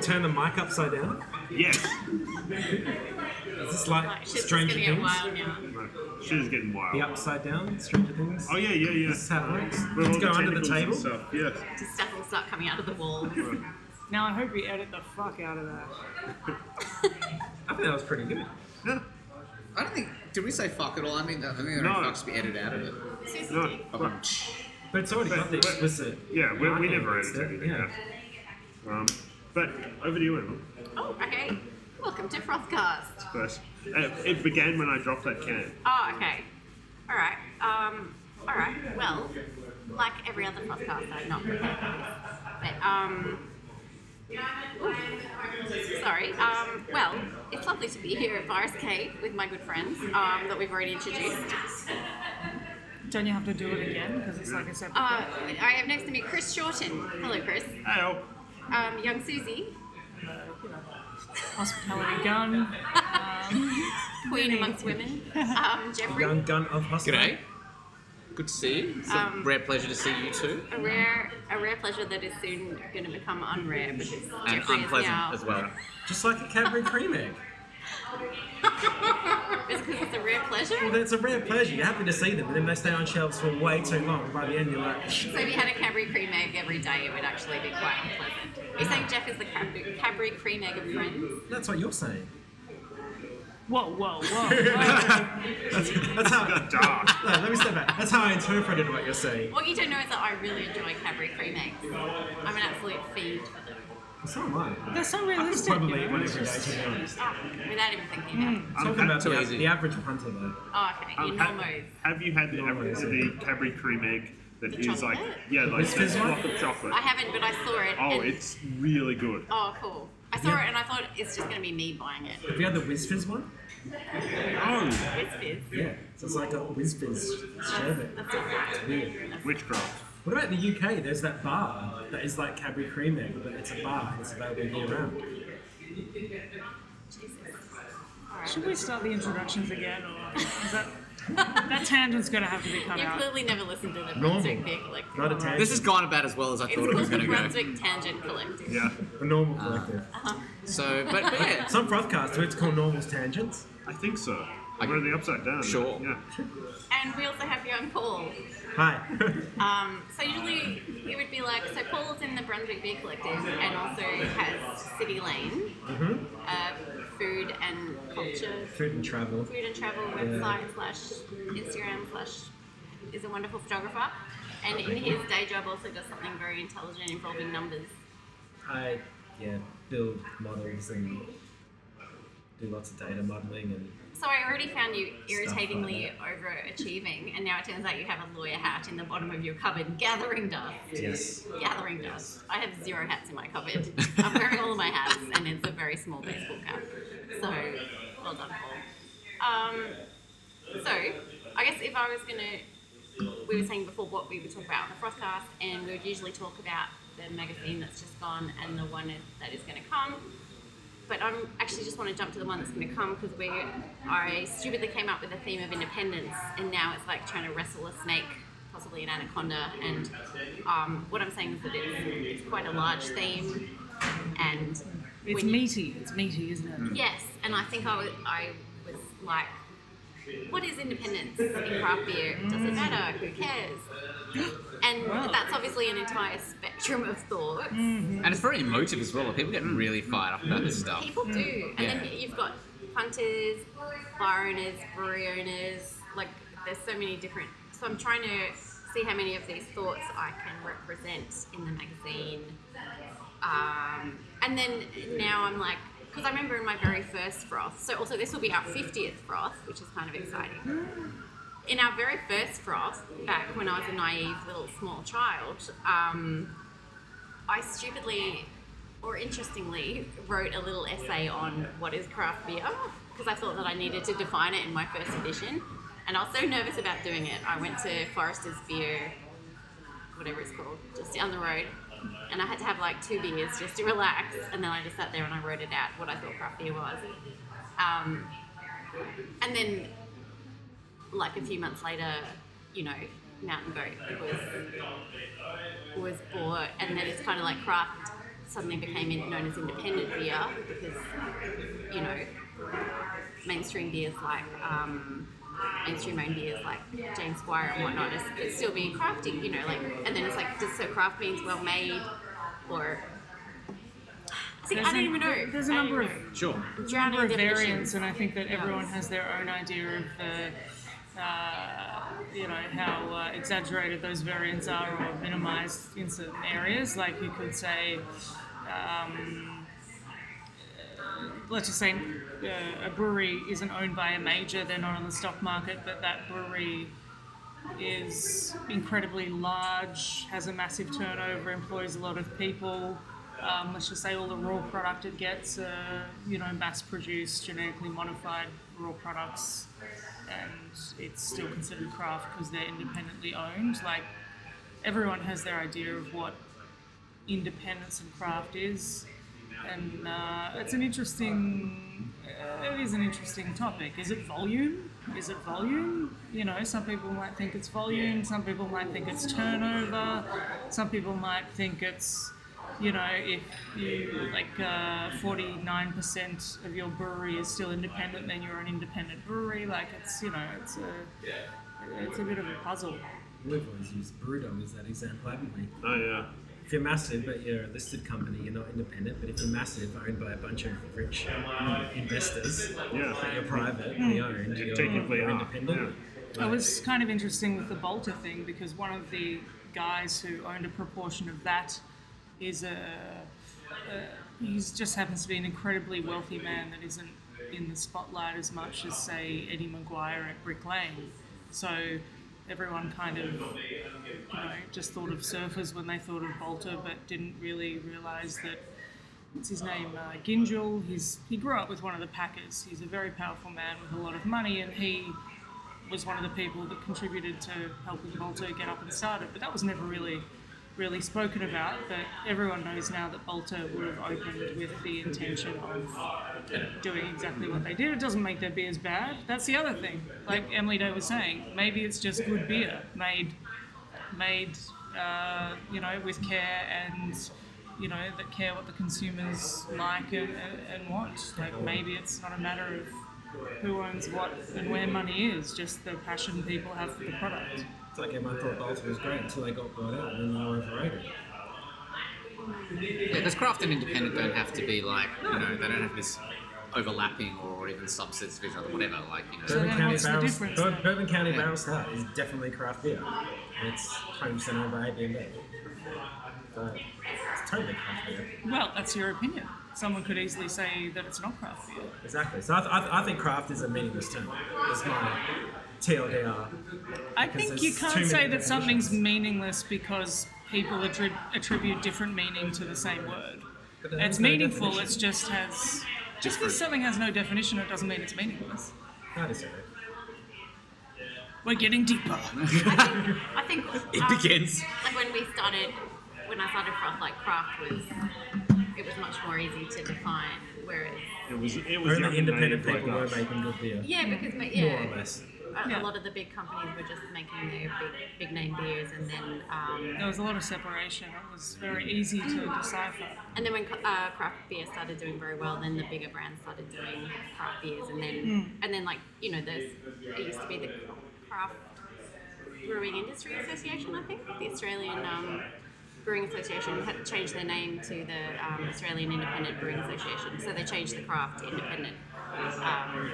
to turn the mic upside down? Yes. Is this like Like, shit's Stranger gonna get Things? wild now. Shit is getting wild. The upside down Stranger Things? Oh yeah, yeah, yeah. This is how it works. With Let's all go under the tentacles and table. Stuff. Yeah. Just stuff will start coming out of the wall. Now I hope we edit the fuck out of that. I think that was pretty good. Yeah. I don't think. Did we say fuck at all? I mean, I think there No. are fucks to be edited out of it. Susie No. did. But- it's already But- got the but- explicit. Yeah, we, we never against edited it, anything. Yeah. Um, but over to you, Emma. Oh, okay. Welcome to Frothcast. First, uh, it began when I dropped that can. Oh, okay. All right. Um. All right. Well, like every other podcast, I'm not prepared for this. But um. ooh, Sorry. Um. Well, it's lovely to be here at Virus Cave with my good friends um, that we've already introduced. Don't you have to do it again? Because it's like a separate. Uh, I have next to me Chris Shorten. Hello, Chris. Hey, oh, Um, young Susie, uh, you know, hospitality gun. Um, queen amongst women. Um, Jeffrey. Young gun of hospital. G'day. Good to see you. It's a Um, rare pleasure to see you too. A rare, a rare pleasure that is soon going to become unrare because And Jeffrey is unpleasant now. as well. Just like a Cadbury cream egg. It's because it's a rare pleasure. Well, it's a rare pleasure. You're happy to see them, and then they stay on shelves for way too long. By the end, you're like, So if you had a Cadbury cream egg every day, it would actually be quite unpleasant. You're saying Jeff is the Cadbury, Cadbury cream egg of friends? that's what you're saying. whoa, whoa, whoa. whoa. That's, that's how. got dark. No, let me step back. That's how I interpreted what you're saying. What you don't know is that I really enjoy Cadbury cream eggs. I'm an absolute fiend for them. So am I. They're so I could realistic. probably you eat know, one it's every day, to be honest. Without even thinking about it. Um, Talking about too the, easy. the average punter, though. Oh, okay. um, In ha- Normos. have you had the, Normals, the. Cadbury cream egg that The is like yeah, like Whiz that fizz one? block of chocolate? I haven't, but I saw it. Oh, it's really good. Oh, cool. I saw Yeah. it and I thought it's just going to be me buying it. Have you had the Wizz Fizz one? Oh, It's fizz. Yeah. So it's like a Wizz Fizz sherbet. That's all right. Witchcraft. What about the UK? There's that bar that is like Cadbury cream egg, but it's a bar and it's available year round. Jesus. Should we start the introductions again, or is that that tangent's gonna have to be cut out. You out? clearly never listened to the Normal. Brunswick Beer Collective. Not a tangent. This has gone about as well as I It's thought it was called going the to go. Brunswick Tangent Collective. Yeah, a normal uh, collective. So, but, but yeah, Some broadcasts it's called Normal's Tangents. I think so. I- We're the upside down. Sure. Yeah. And we also have young Paul. Hi. Um, so usually it would be like, so Paul's in the Brunswick Beer Collective and also has City Lane, hmm uh, food and culture, Food and travel. food and travel website slash Instagram slash is a wonderful photographer. And in his day job also does something very intelligent involving numbers. I yeah build models and do lots of data modeling and So I already found you irritatingly overachieving, and now it turns out you have a lawyer hat in the bottom of your cupboard gathering dust. yes. Gathering dust. I have zero hats in my cupboard. I'm wearing all of my hats, and it's a very small baseball cap. So, well done, Paul. Um, so, I guess if I was gonna, we were saying before what we would talk about on the Frothcast, and we would usually talk about the magazine that's just gone and the one that is going to come but I'm actually just want to jump to the one that's going to come because we I stupidly came up with a theme of independence, and now it's like trying to wrestle a snake, possibly an anaconda. And um, what I'm saying is that it's, it's quite a large theme, and It's you- meaty. It's meaty, isn't it? Yes, and I think I was, I was like, what is independence in craft beer? Does it matter? Who cares? And Wow. that's obviously an entire spectrum of thoughts. and it's very emotive as well. People get really fired up about this stuff. People do. And Yeah. then you've got punters, bar owners, brewery owners. Like, there's so many different. So I'm trying to see how many of these thoughts I can represent in the magazine. Um, and then now I'm like, because I remember in my very first froth, so also this will be our 50th froth, which is kind of exciting. In our very first froth, back when I was a naive little small child, um, I stupidly or interestingly wrote a little essay on what is craft beer because I thought that I needed to define it in my first edition. And I was so nervous about doing it, I went to Forester's Beer, whatever it's called, just down the road. And I had to have like two beers just to relax. And then I just sat there and I wrote it out what I thought craft beer was. Um, and then, like a few months later, you know, Mountain Goat was was bought, and then it's kind of like craft suddenly became in- known as independent beer because you know mainstream beers like um, mainstream owned beers like James Squire and whatnot is, is still being crafty. You know, like and then it's like does so craft means well made or I think I don't even know. There's a number of know. Sure. drowning number of variants, and I think that everyone has their own idea of the, you know, how uh, exaggerated those variants are or minimized in certain areas. Like you could say, um, uh, let's just say uh, a brewery isn't owned by a major; they're not on the stock market, but that brewery is incredibly large, has a massive turnover, employs a lot of people. Um, let's just say all the raw product it gets, uh, you know, mass-produced, genetically modified raw products, and it's still considered craft because they're independently owned. Like everyone has their idea of what independence and craft is, and uh, it's an interesting. Uh, it is an interesting topic. Is it volume? Is it volume? You know, some people might think it's volume. Some people might think it's turnover. Some people might think it's, you know, if you like uh, forty nine percent of your brewery is still independent, then you're an independent brewery. Like it's, you know, it's a, it's a bit of a puzzle. We've always used Brewdog as that example, haven't we? Oh yeah. If you're massive but you're a listed company, you're not independent. But if you're massive, owned by a bunch of rich investors, Yeah. but you're privately hmm. owned, you're, technically you're are, independent. It was kind of interesting with the Balter thing because one of the guys who owned a proportion of that is a, a he just happens to be an incredibly wealthy man that isn't in the spotlight as much as say Eddie McGuire at Brick Lane. So everyone kind of you know just thought of surfers when they thought of Balter, but didn't really realise that what's his name, uh. He's he grew up with one of the Packers. He's a very powerful man with a lot of money, and he was one of the people that contributed to helping Balter get up and started. But that was never really really spoken about. But everyone knows now that Balter would have opened with the intention of doing exactly what they did. It doesn't make their beers bad. That's the other thing. Like Emily Day was saying, maybe it's just good beer made made uh, you know with care and you know that care what the consumers like and, and, and want. Like maybe it's not a matter of who owns what and where money is, just the passion people have for the product. It's like everyone thought Balter was great until they got bought out and then they were overrated. Yeah, because craft and independent don't have to be like, you know, they don't have this overlapping or even subsets of each other, whatever. Like, you know. So Bourbon County what's the Barrel, difference Bur- Bourbon County Yeah. Barrel Stout is definitely craft beer. And it's 100% owned by AB InBev. But it's totally craft beer. Well, that's your opinion. Someone could easily say that it's not craft beer. Exactly. So I, th- I, th- I think craft is a meaningless term. It's my TLDR. I think you can't say that something's meaningless because people attri- attribute different meaning to the same word. It's no meaningful, definition. it just has. Just Different. because something has no definition, it doesn't mean it's meaningless. That is it. We're getting deeper. I think It um, begins. Like when we started, when I started craft, like craft was, it was much more easy to define. Whereas, It was it was young Only independent people like were making good beer. yeah, because ma- More yeah, or less. A, Yeah. a lot of the big companies were just making their big, big name beers, and then um, There was a lot of separation. It was very easy to decipher. and then when uh, craft beer started doing very well, then the bigger brands started doing craft beers, and then and then like you know, there's it used to be the craft brewing industry association, I think, the Australian. Um, Brewing Association had changed their name to the um, Australian Independent Brewing Association, so they changed the craft to independent um,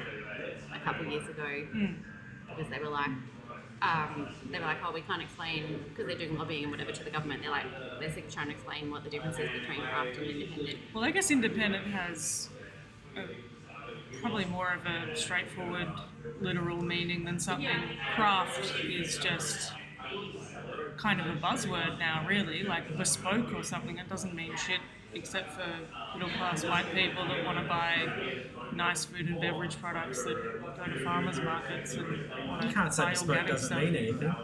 a couple of years ago because they were like, um, they were like, oh, we can't explain because they're doing lobbying and whatever to the government. They're like, they're trying to explain what the difference is between craft and independent. Well, I guess independent has a, probably more of a straightforward, literal meaning than something. Yeah. Craft is just kind of a buzzword now, really, like bespoke or something. It doesn't mean shit except for middle class white people that want to buy nice food and beverage products that go to farmers markets and want You can't say buy bespoke organic doesn't stuff. mean anything.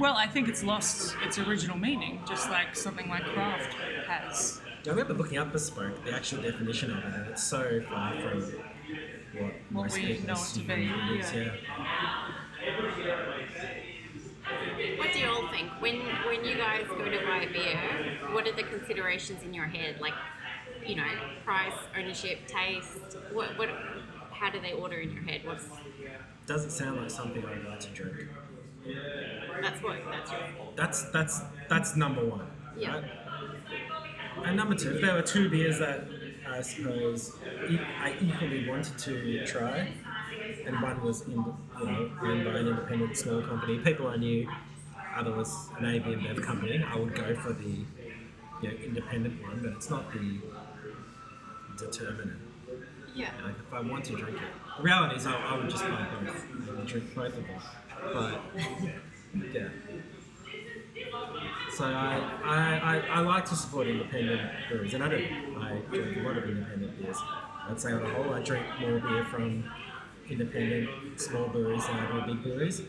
Well, I think it's lost its original meaning, just like something like craft has. I remember looking up bespoke, the actual definition of it, and it's so far from what, What we know it to be, yeah. yeah. What do do you all think when when you guys go to buy a beer? What are the considerations in your head? Like, you know, price, ownership, taste. What what? How do they order in your head? What's Does it sound like something I'd like to drink? that's what that's your That's that's that's number one. Yeah. Right? And number two, if there were two beers that I suppose e- I equally wanted to try, and one was in, you know owned by an independent small company, people I knew, other was an AB InBev company, I would go for the you know, independent one, but it's not the determinant. yeah. Like if I want to drink it, the reality is I, I would just buy both. I would drink both of them. But yeah. So I, I, I, I like to support independent breweries, and I do. I drink a lot of independent beers. I'd say on the whole, I drink more beer from independent small breweries than I do big breweries.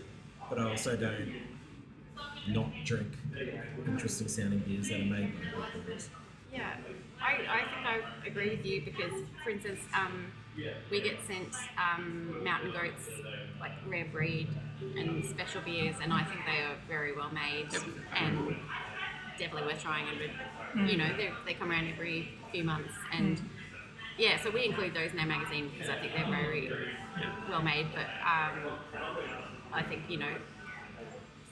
But I also don't not drink interesting sounding beers that are made by big breweries. Yeah, I, I think I agree with you because, for instance, um, we get sent um, mountain goats, like rare breed and special beers, and I think they are very well made and definitely worth trying. And with, you know, they they come around every few months, and yeah, so we include those in our magazine because I think they're very well made. But um, I think you know.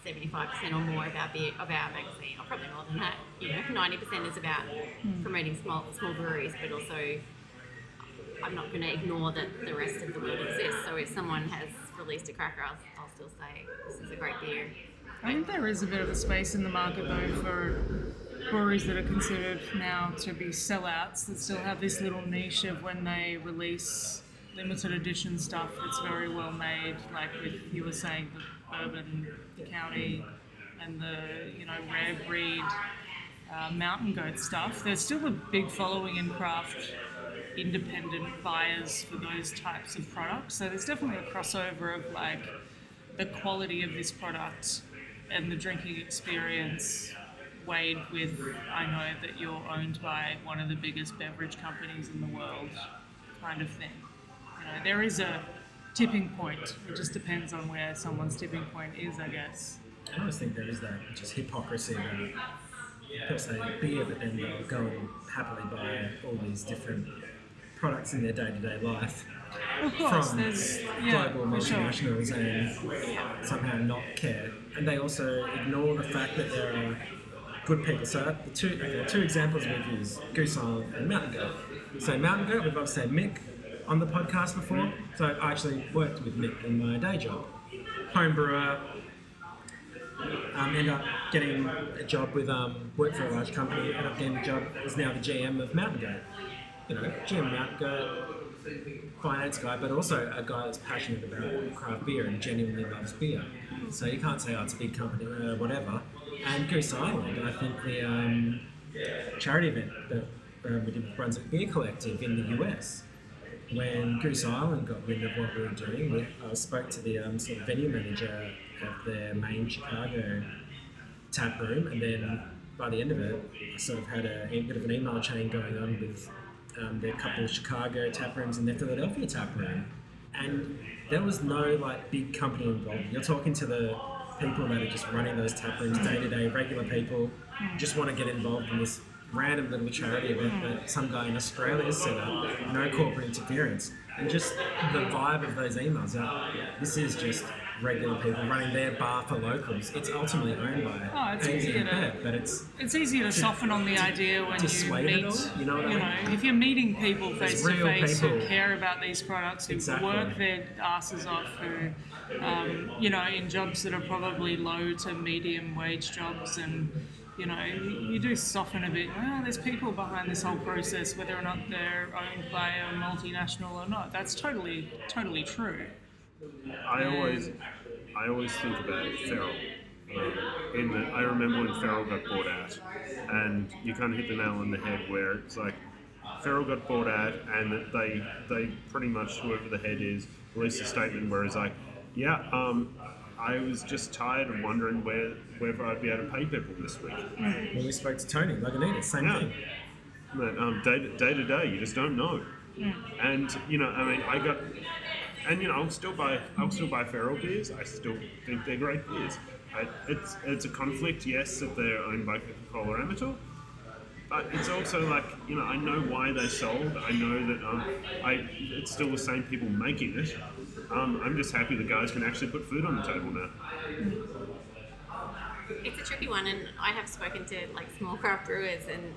75% or more of our beer, of our magazine, or probably more than that. You know, 90% is about hmm. promoting small small breweries, but also I'm not going to ignore that the rest of the world exists. So if someone has released a cracker, I'll, I'll still say this is a great beer. I think there is a bit of a space in the market though for breweries that are considered now to be sellouts that still have this little niche of when they release limited edition stuff that's very well made, like with you were saying the bourbon county and the you know rare breed uh, mountain goat stuff. There's still a big following in craft independent buyers for those types of products. So there's definitely a crossover of like the quality of this product and the drinking experience weighed with I know that you're owned by one of the biggest beverage companies in the world kind of thing. You know, there is a tipping point. It just depends on where someone's tipping point is, I guess. I always think there is that just hypocrisy that people say beer, but then they'll go and happily buy all these different products in their day-to-day life Of course, from there's yeah, global for sure. multinationals and somehow not care. And they also ignore the fact that there are good people. So uh, the two, okay, two examples we've used, Goose Island and Mountain Goat. So Mountain Goat, we've obviously had Mick on the podcast before. So I actually worked with Mick in my day job. Home brewer, um, ended up getting a job with um, worked for a large company. Ended up getting a job is now the GM of Mountain Goat. You know, GM Mountain Goat, finance guy, but also a guy that's passionate about craft beer and genuinely loves beer. So you can't say, oh, it's a big company or whatever. And Goose Island, and I think the um, charity event that uh, we did with Brunswick Beer Collective in the US, when Goose Island got wind of what we were doing, we, I spoke to the um, sort of venue manager of their main Chicago tap room, and then by the end of it, I sort of had a, a bit of an email chain going on with um, their couple of Chicago tap rooms and their Philadelphia tap room, and there was no like big company involved. You're talking to the people that are just running those tap rooms day to day, regular people, just want to get involved in this random little charity event that some guy in Australia set up, no corporate interference, and just the vibe of those emails. Are, this is just regular people running their bar for locals. It's ultimately owned by Oh, it's easier to- but it's It's easier to soften on the idea when you meet, all, you know what I mean? know, if you're meeting people face to face who care about these products, who Exactly. work their asses off, who, um, you know, in jobs that are probably low to medium wage jobs, and you know, you, do soften a bit. Well, there's people behind this whole process, whether or not they're owned by a multinational or not. That's totally, totally true. I always, I always think about Feral. In that, I remember when Feral got bought out, and you kind of hit the nail on the head where it's like Feral got bought out, and that they they pretty much whoever the head is released a statement where it's like, yeah, um, I was just tired of wondering where whether I'd be able to pay people this week. when we spoke to Tony Lagunitas, same Yeah. thing. That um, day, to, day to day, you just don't know. And you know, I mean, I got, and you know, I'll still buy, I'll still buy Feral beers. I still think they're great beers. I, it's it's a conflict, yes, that they're owned by Coca-Cola Amatil, but it's also like you know I know why they sold. I know that um, I it's still the same people making it. Um, I'm just happy the guys can actually put food on the table now. It's a tricky one, and I have spoken to like small craft brewers, and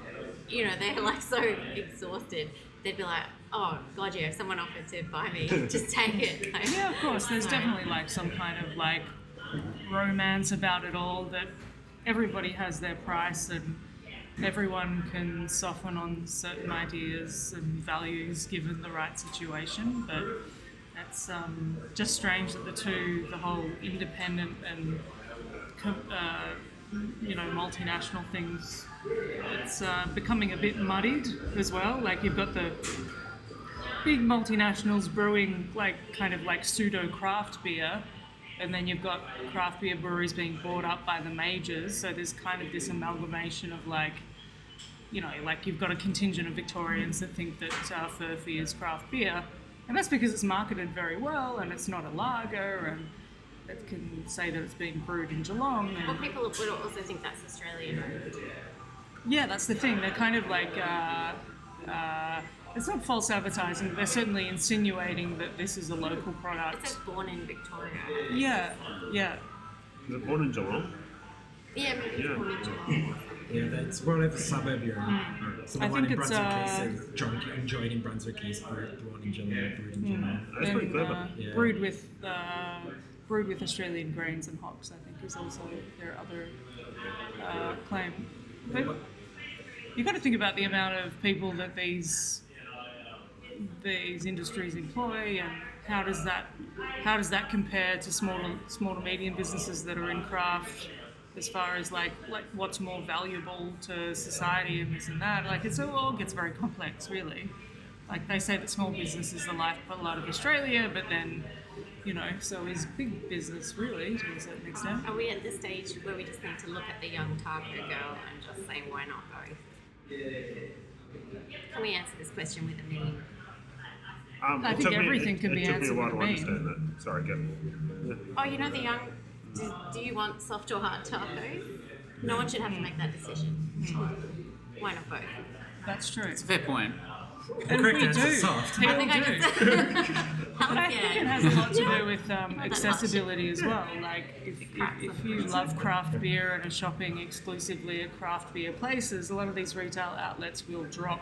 you know they're like so exhausted. They'd be like, "Oh God, yeah, if someone offered to buy me, just take it." Like, Yeah, of course. There's so- definitely like some kind of like romance about it all that everybody has their price and everyone can soften on certain ideas and values given the right situation. But it's um, just strange that the two, the whole independent and uh, you know multinational things, it's uh, becoming a bit muddied as well. Like you've got the big multinationals brewing like kind of like pseudo craft beer, and then you've got craft beer breweries being bought up by the majors. So there's kind of this amalgamation of like, you know, like you've got a contingent of Victorians that think that uh, Furphy is craft beer, and that's because it's marketed very well and it's not a lager and. It can say that it's being brewed in Geelong, and Well, people would also think that's Australian. yeah, that's the thing. They're kind of like, uh, uh, it's not false advertising. They're certainly insinuating that this is a local It product. says born in Victoria. Yeah, yeah. Is it born in Geelong? Yeah, maybe Yeah. born in Geelong. Yeah, that's whatever suburb you're in. So the I one think in it's, Brunswick uh, is drunk, enjoyed in Brunswick East, brewed born in Geelong, brewed in Geelong. That's pretty clever. uh, Yeah. Brewed with uh, brewed with Australian grains and hops. I think is also their other uh, claim. But you've got to think about the amount of people that these these industries employ and how does that how does that compare to small to, small to medium businesses that are in craft as far as like like what's more valuable to society and this and that like it's all, all gets very complex really like they say that small business is the lifeblood of Australia but then you know so is big business really to a certain extent Are we at the stage where we just need to look at the young taco girl and just say why not both? Can we answer this question with a meme? Um, I think took me- everything it, can it be took me answered a while with to understand that. Sorry, go. Yeah. Oh, you know the young. Do, do you want soft or hard tacos? No one should have to make that decision. Why not both? that's true It's a fair point. The and correct we answer do soft. people I think I do just. But I think it has a lot to do with um, accessibility as well. Like, if, if, if you love craft beer and are shopping exclusively at craft beer places, a lot of these retail outlets will drop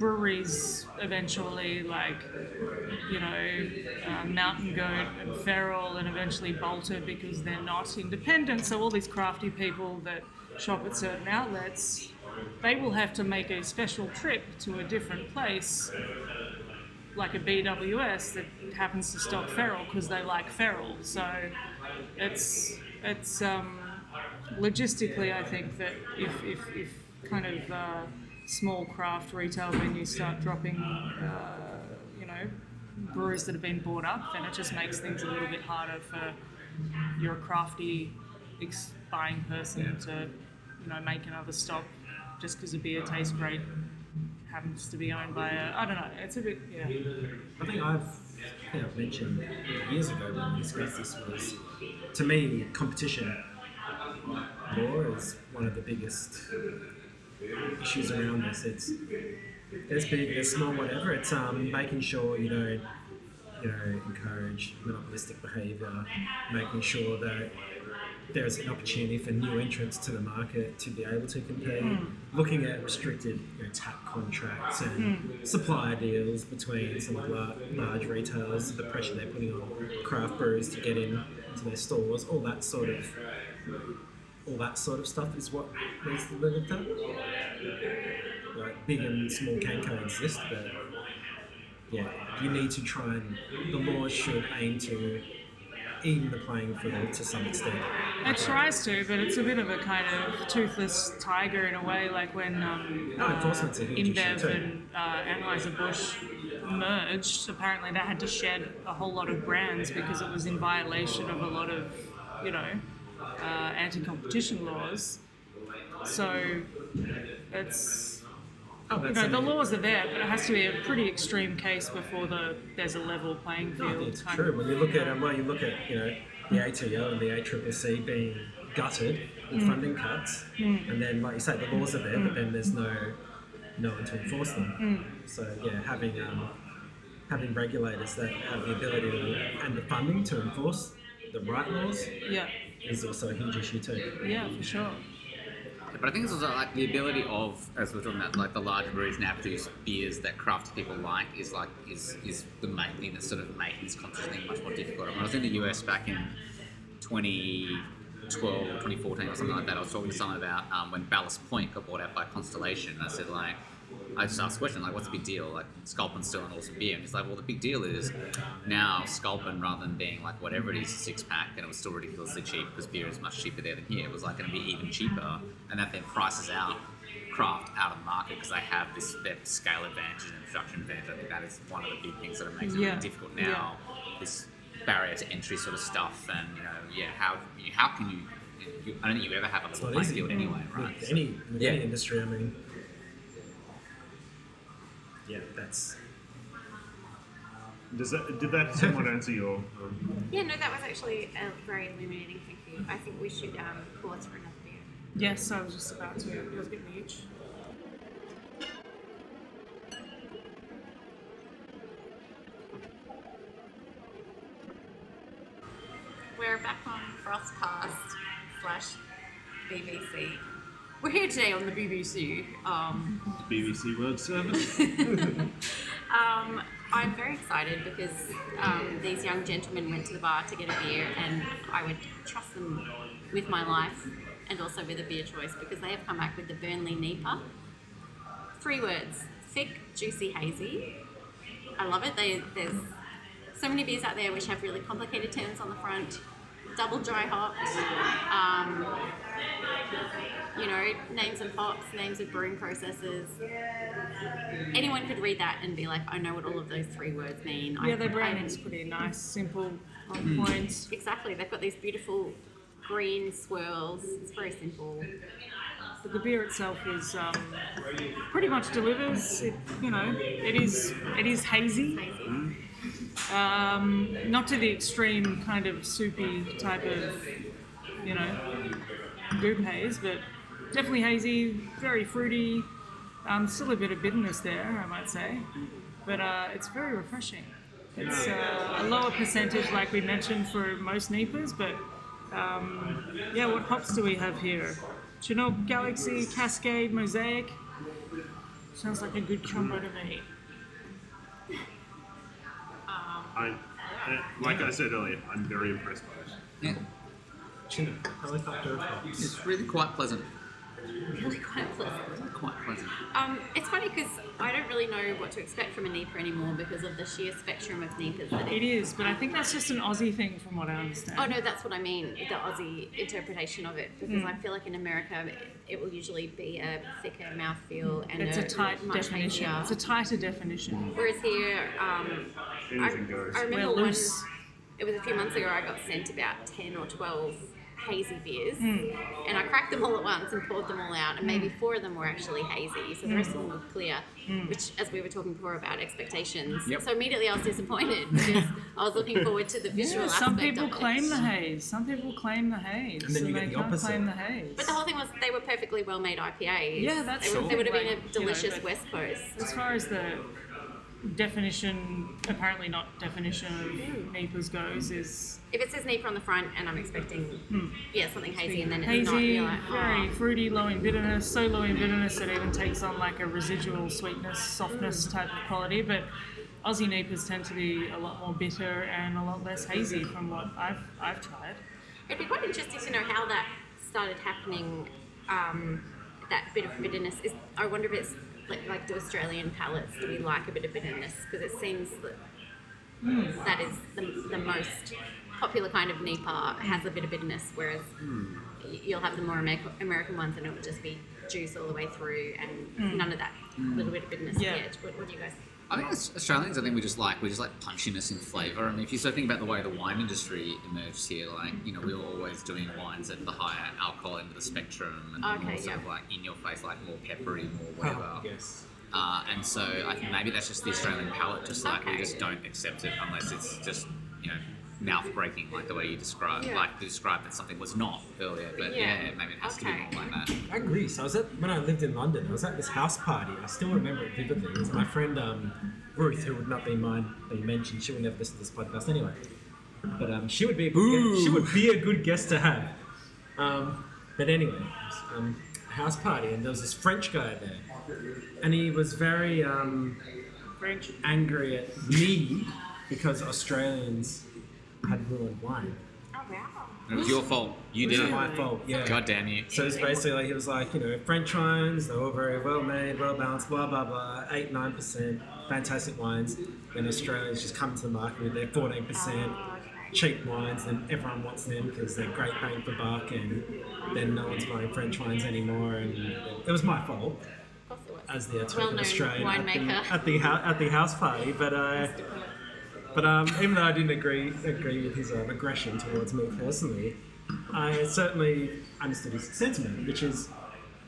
breweries eventually, like, you know, uh, Mountain Goat and Feral, and eventually Balter because they're not independent. So, all these crafty people that shop at certain outlets, they will have to make a special trip to a different place like a BWS that happens to stock feral because they like feral. So it's it's um, logistically, I think that if if, if kind of uh, small craft retail venues start dropping, uh, you know, breweries that have been bought up, then it just makes things a little bit harder for your crafty ex- buying person to you know make another stop just because a beer tastes great happens to be owned by a I don't know. It's a bit yeah. I think I've, I think I've mentioned years ago when we discussed this was, to me, competition law is one of the biggest issues around this. It's there's big, there's small, whatever. It's um, making sure you don't, you know, encourage monopolistic behaviour, making sure that there's an opportunity for new entrants to the market to be able to compete. Looking at restricted you know, tap contracts and supplier deals between some of the large retailers, the pressure they're putting on craft brewers to get in into their stores, all that sort of all that sort of stuff is what makes the looked at. Like big and small can coexist, but yeah, you need to try and the law should aim to even the playing field to some extent. It tries to, but it's a bit of a kind of toothless tiger in a way, like when um, No, huge InBev and uh, Anheuser-Busch merged. Apparently, they had to shed a whole lot of brands because it was in violation of a lot of, you know, uh, anti-competition laws. So it's Oh, you know the laws are there, but it has to be a pretty extreme case before the there's a level playing No, field. it's kind true. When you look at um, well, you look at you know the ATO and the ACCC being gutted with funding cuts, and then, like you say, the laws are there, but then there's no no one to enforce them. So yeah, having um, having regulators that have the ability to, and the funding to enforce the right laws Yeah, is also a huge issue too. yeah, for sure. But I think it's also like the ability of, as we're talking about, like the larger breweries now produce beers that craft people like is like is is the main thing that's sort of making this competition thing much more difficult. When I was in the US back in 2012 or 2014 or something like that, I was talking to someone about um, when Ballast Point got bought out by Constellation. And I said like. I just asked the question like, "What's the big deal? Like, Sculpin's still an awesome beer." And he's like, "Well, the big deal is now Sculpin, rather than being like whatever it is, a six pack, and it was still ridiculously cheap because beer is much cheaper there than here. It was like going to be even cheaper, and that then prices out craft out of the market because they have this their scale advantage and production advantage. I think that is one of the big things that it makes it Yeah. really difficult now. This barrier to entry sort of stuff, and you know, yeah, how how can you? you I don't think you ever have a It's level playing field anyway, with right? any with Yeah. any industry. I mean, yeah, that's Does that did that somewhat answer your? Um, Yeah, no, that was actually uh, very illuminating. Thank you. I think we should um, pause for another beer. Yes, I was just about to. It was getting me itch. We're back on Frothcast slash BBC. We're here today on the BBC. Um, BBC World Service. um, I'm very excited because um, these young gentlemen went to the bar to get a beer, and I would trust them with my life and also with a beer choice because they have come back with the Burnley Nipa. Three words: thick, juicy, hazy. I love it. They, there's so many beers out there which have really complicated terms on the front, double dry hopped. Um, you know, names of hops, names of brewing processes. Anyone could read that and be like, I know what all of those three words mean. I- Yeah, their I- branding's pretty nice, simple, on point. Exactly. They've got these beautiful green swirls. It's very simple. But the beer itself is um, pretty much delivers. It, you know, it is it is hazy. Amazing. Um, not to the extreme kind of soupy type of, you know, goop haze, but definitely hazy, very fruity. Um, still a bit of bitterness there, I might say, but uh, it's very refreshing. It's uh, a lower percentage, like we mentioned, for most Nepas, but um, yeah, what hops do we have here? Chinook, Galaxy, Cascade, Mosaic. Sounds like a good combo to me. I, uh, like I said earlier, I'm very impressed by it. Yeah, Chinook, helicopter it's really quite pleasant. Really quite pleasant. Quite pleasant. Um, it's funny because I don't really know what to expect from a Nipa anymore because of the sheer spectrum of Nipas that It it is, but I think that's just an Aussie thing, from what I understand. Oh no, that's what I mean. The Aussie interpretation of it, because I feel like in America it will usually be a thicker mouthfeel and It's a tight much definition. hazier. It's a tighter definition. Whereas here, um, I, I remember We're one. loose. It was a few months ago. I got sent about ten or twelve hazy beers, Hmm. and I cracked them all at once and poured them all out, and maybe four of them were actually hazy, so the rest of them were clear. Hmm. Which, as we were talking before about expectations, Yep. so immediately I was disappointed because I was looking forward to the visual Yeah, some aspect people of it. claim the haze. Some people claim the haze. And then you they get the can't opposite. claim the haze. But the whole thing was they were perfectly well made IPAs. Yeah, that's they, would- they would have been Like, a you know, delicious West Coast. as far as the definition, apparently not definition of NEPAs goes, is If it says Nipah on the front and I'm expecting, yeah, something hazy, and then it's Hmm. hazy, not, you're like, very oh. fruity, low in bitterness, so low in bitterness it even takes on like a residual sweetness, softness Mm. type of quality. But Aussie NEPAs tend to be a lot more bitter and a lot less hazy from what I've I've tried. It'd be quite interesting to know how that started happening. Um, that bit of bitterness is. I wonder if it's like, like do Australian palates do we like a bit of bitterness? Because it seems that Hmm. that is the, the most popular kind of Nipah has a bit of bitterness, whereas y- you'll have the more American, American ones and it will just be juice all the way through and none of that little bit of bitterness. Yeah. yet. What, what do you guys? I think as Australians, I think we just like we just like punchiness in flavour. I mean, if you start thinking about the way the wine industry emerged here, like you know, we were always doing wines at the higher alcohol end of the spectrum, and Okay, more sort of like in your face, like more peppery, more whatever. Oh, yes. Uh, and so I think maybe that's just the Australian palate, just like we just don't accept it unless it's just you know mouth breaking like the way you described, Yeah. like you described that something was not earlier. But yeah, Yeah. maybe it has to be more like that. I agree. So I was at when I lived in London. I was at this house party. I still remember it vividly. It was my friend um, Ruth, who would not be mine being mentioned. She would never listen to this podcast anyway. But um, she would be a good guest, she would be a good guest to have. Um, but anyway, was, um, a house party, and there was this French guy there, and he was very um, French. angry at me because Australians had ruined wine. Oh wow. It was your fault. You did It was my fault. Yeah. God damn you. So it's basically like he was like, you know, French wines, they're all very well made, well balanced, blah blah blah, eight nine percent, fantastic wines. Then Australians just come to the market with their fourteen percent Oh, okay. cheap wines, and everyone wants them because they're great bang for buck, and then no one's buying French wines anymore, and it was my fault Of course it was. as the token Well-known Australian at the, winemaker. at the at the house party, but uh, but um, even though I didn't agree agree with his um, aggression towards me personally, I certainly understood his sentiment, which is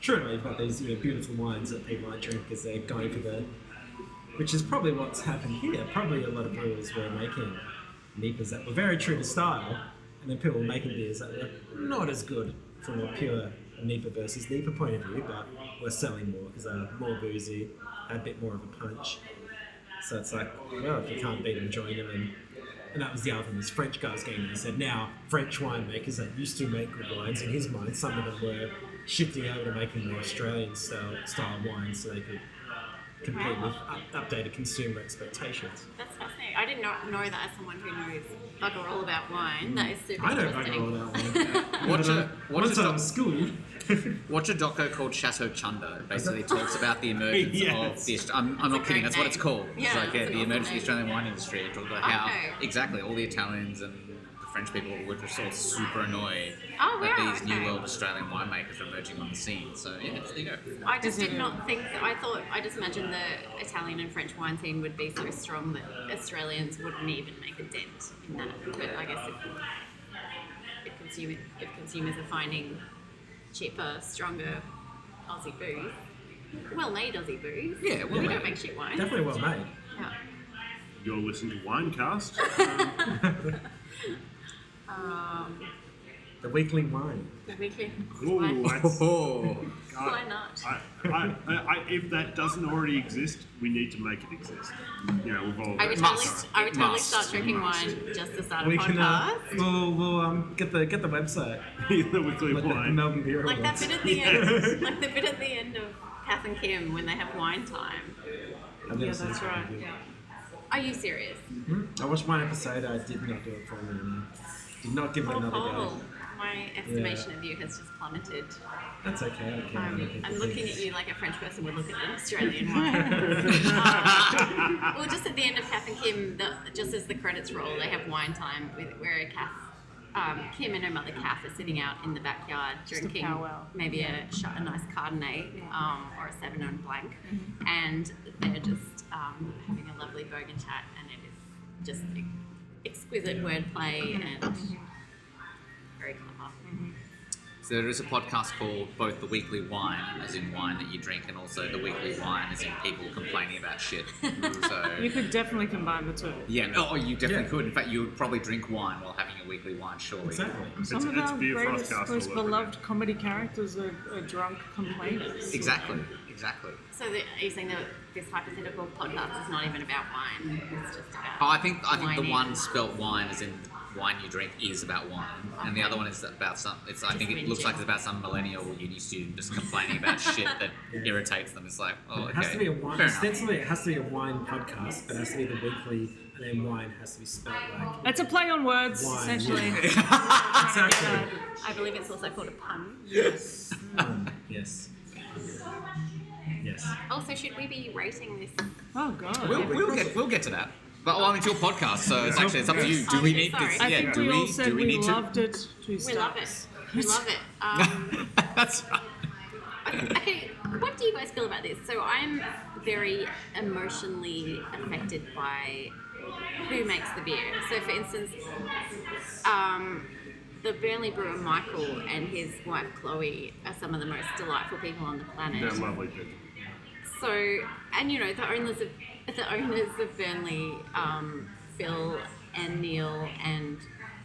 true. You've got these you know, beautiful wines that people might drink because they're going for the, which is probably what's happened here. Probably a lot of brewers were making NEPAs that were very true to style, and then people were making beers that were not as good from a pure NEPA versus NEPA point of view, but were selling more because they were more boozy, had a bit more of a punch. So it's like, well, if you can't beat them, join them. And, and that was the other thing. This French guy's getting. He said now French winemakers that used to make good wines, in his mind, some of them were shifting over to making more Australian style style wines, so they could compete with up, updated consumer expectations. That's fascinating. I did not know that as someone who knows bugger all about wine. That is super I know interesting. bugger all that one. Watch a uh, watch once a I doc, was schooled. watch a doco called Chateau Chunder. It basically talks about the emergence Yes. of the. I'm, I'm not kidding. great That's what it's name. called. it's like uh, that's an the awesome emergence of the name. Australian wine industry. It talks about how Okay. exactly all the Italians and the French people were just all super annoyed Oh, that wow, these new world Australian winemakers are emerging on the scene. So yeah, there you go. I just did not think. That, I thought. I just imagined the Italian and French wine scene would be so strong that Australians wouldn't even make a dent in that. But I guess if, if, consumer, if consumers are finding cheaper, stronger Aussie booze, well-made Aussie booze, Yeah, well we made. don't make shit wine. Definitely well made. Yeah. You're listening to Winecast. Um, The weekly wine. we can. Ooh, why, that's- Oh, why not? I, I, I, I, if that doesn't already exist, we need to make it exist. You know, we've all. I would must. totally, I would totally must. start drinking wine just to start a We can uh, we'll, we'll um, get the get the website. the weekly Like the wine. Melbourne Beer Like that bit at the end, like the bit at the end of Kath and Kim when they have wine time. Yeah, that's right. Yeah. Are you serious? Hmm? I watched one episode. I did not do it for me. No. Did not give it Oh, another Paul, go. my estimation of you has just plummeted. That's okay. I don't care what other I'm, people looking at you like a French person would look at an Australian wine. Um, well, just at the end of Kath and Kim, the, just as the credits roll, they have wine time with where Kath, um, Kim and her mother Kath are sitting out in the backyard Just a drinking powwow. maybe a, shot, a nice Cardonet um, or a Sauvignon Blanc, Mm-hmm. and they're just um, having a lovely bogan chat, and it is just exquisite wordplay and very clever. So there is a podcast called both the weekly wine, as in wine that you drink, and also the weekly wine, as in people complaining about shit. So You could definitely combine the two. yeah, oh, oh, you definitely Yeah. could. In fact, you would probably drink wine while having a weekly wine, surely. Exactly. Some of it's our beer greatest, Frothcast most all over beloved comedy characters are, are drunk complainers. Exactly. Exactly. So the, are you saying that this hypothetical podcast is not even about wine? It's just about. Oh, I think I think the one spelt wine, as in wine you drink, is about wine, and the other one is about some. It's I think it looks like it's about some millennial uni student just complaining about shit that irritates them. It's like, oh, okay. It has to be a wine. Fair enough. Ostensibly, it has to be a wine podcast, but it has to be the weekly, and then wine has to be spelled like. It's a play on words, Wine, essentially. Exactly. I believe it's also called a pun. Yes. Um, yes. Yes. Also, should we be rating this? Oh god. We'll, we'll get we'll get to that. But well, I mean, it's your podcast, so it's actually it's up to you. Do Oh, we need sorry. this? I Yeah. think Do we, we all said do we we, need to? loved it. Two We love it. stars. We love it. Um, That's right. okay, what do you guys feel about this? So I'm very emotionally affected by who makes the beer. So, for instance, um, the Burnley brewer Michael and his wife Chloe are some of the most delightful people on the planet. They're lovely people. So, and you know, the owners of the owners of Burnley, um, Phil and Neil and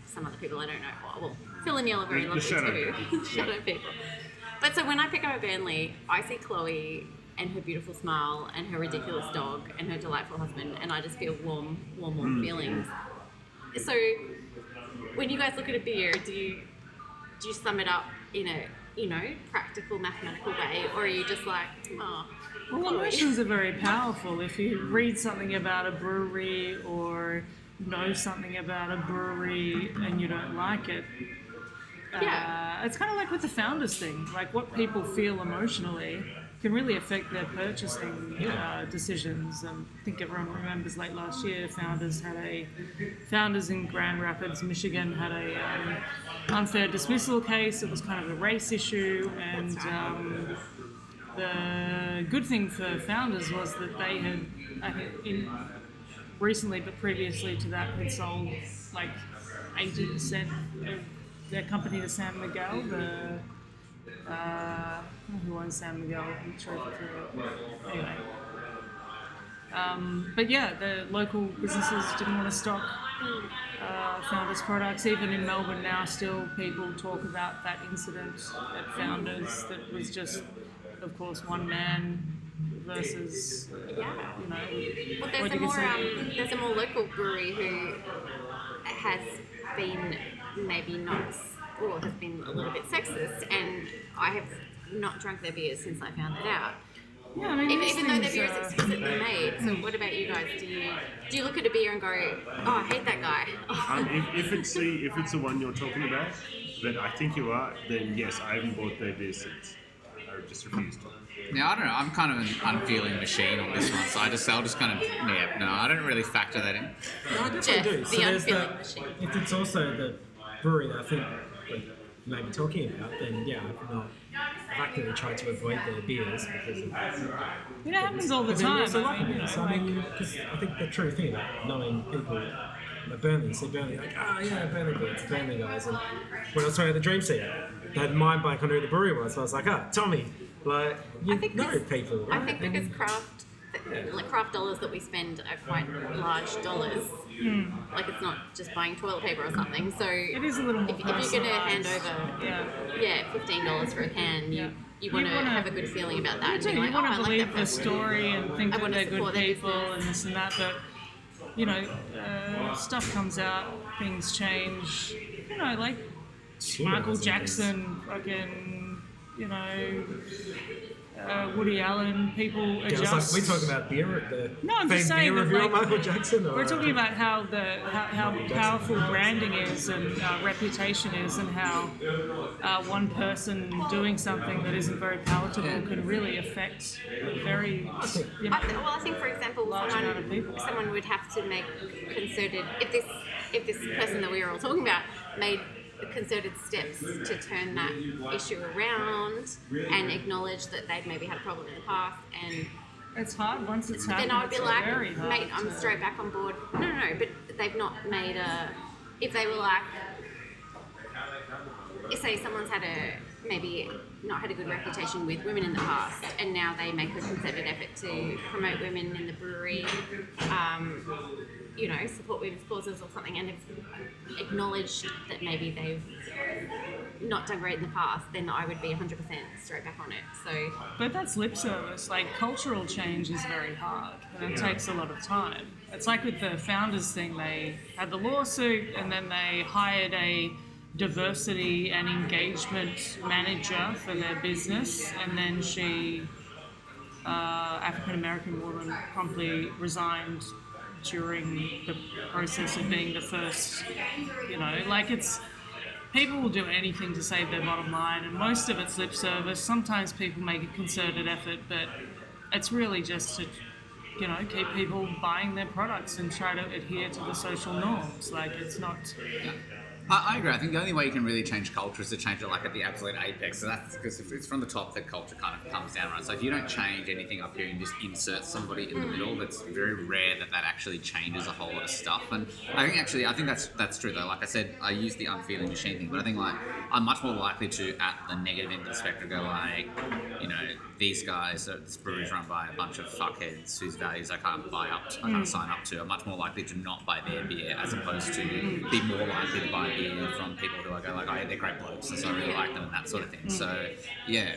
some other people I don't know. Well, Phil and Neil are very The- the lovely shadow too. people. shadow people. But so when I pick up a Burnley, I see Chloe and her beautiful smile and her ridiculous dog and her delightful husband, and I just feel warm, warm, warm feelings. So when you guys look at a beer, do you do you sum it up in a you know practical mathematical way, or are you just like, oh, Well, emotions are very powerful. If you read something about a brewery or know something about a brewery and you don't like it, Yeah. uh, it's kind of like with the founders thing. Like what people feel emotionally can really affect their purchasing uh, decisions. And I think everyone remembers late last year, founders had a founders in Grand Rapids, Michigan, had a um, unfair dismissal case. It was kind of a race issue, and um, the good thing for founders was that they had, think, in recently, but previously to that, had sold like 80% of their company to San Miguel, the uh, who owns San Miguel. Anyway. Um, but yeah, the local businesses didn't want to stock uh, Founders products. Even in Melbourne now, still people talk about that incident at Founders that was just, of course, one man versus, yeah. you know, Well, there's a more say- um, there's a more local brewery who has been maybe not or has been a little bit sexist, and I have not drunk their beers since I found that out. yeah, I mean, Even, even though their things beer is are- exquisitely made. So, what about you guys? Do you do you look at a beer and go, "Oh, I hate that guy"? Um, if, if it's the if it's the one you're talking about, that I think you are, then yes, I haven't bought their beer since. I just refused to. Yeah, I don't know. I'm kind of an unfeeling machine on this one, so I just I'll just kind of yeah. No, I don't really factor that in. No, I definitely Jeff, do. the there's unfeeling that. machine. If it's also the brewery that I think we may be talking about, then yeah, I've not I've actively tried to avoid their beers because of It happens all the time. there's a I lot mean, of you know. So I mean, I think the true thing about knowing people like Burnley, see Burnley, like, oh yeah, Burnley beers, Burnley guys. And when I was talking at the Dream Theatre, they had mind blank under the brewery was. So I was like, ah, Tommy, like, you I think know because- people, I right? think And- because craft, like craft dollars that we spend are quite large dollars. Like it's not just buying toilet paper or something. So It is a little more if, if you're gonna hand over, yeah. yeah, fifteen dollars for a can, you Yeah. you want to You wanna- have a good feeling about that. You and do. be You want oh, to I like believe that the story and think I that they're good people business. and this and that. But you know, uh, stuff comes out, things change. You know, like Michael Jackson, fucking, you know, uh, Woody Allen. People Yeah, it like, we talk about beer, at the No, I'm just saying beer that, review like, Michael Jackson. Or, We're talking about how the how, how powerful branding is and uh, reputation is, and how uh, one person doing something that isn't very palatable can really affect very you know, I th- well, I think, for example, Large someone, of people. someone would have to make concerted. If this, if this person that we are all talking about made concerted steps to turn that issue around and acknowledge that they'd maybe had a problem in the past, and it's hard once it's then. I would be like, mate, I'm to- straight back on board. No, no, no, but they've not made a. If they were like, say someone's had a maybe not had a good reputation with women in the past, and now they make a concerted effort to promote women in the brewery, um, you know, support women's causes or something, and have acknowledged that maybe they've not done great in the past, then I would be 100% straight back on it. So But that's lip service. Like cultural change is very hard, and it takes a lot of time. It's like with the founders thing. They had the lawsuit, and then they hired a diversity and engagement manager for their business, and then she, uh, African American woman, promptly resigned during the process of being the first. You know, like it's people will do anything to save their bottom line, and most of it's lip service. Sometimes people make a concerted effort, but it's really just to, you know, keep people buying their products and try to adhere to the social norms. Like it's not. I, I agree. I think the only way you can really change culture is to change it like at the absolute apex. So that's because if it's from the top that culture kind of comes down, right? So if you don't change anything up here and just insert somebody in the mm. middle, it's very rare that that actually changes a whole lot of stuff. And I think actually, I think that's that's true though. Like I said, I use the unfeeling machine thing, but I think like I'm much more likely to at the negative end of the spectrum go like, you know, these guys, this brewery's run by a bunch of fuckheads whose values I can't buy up, to, I can't sign up to. I'm much more likely to not buy their beer as opposed to be more likely to buy beer from people who I go like, oh, yeah, they're great blokes, and so I really like them and that sort of thing. So yeah,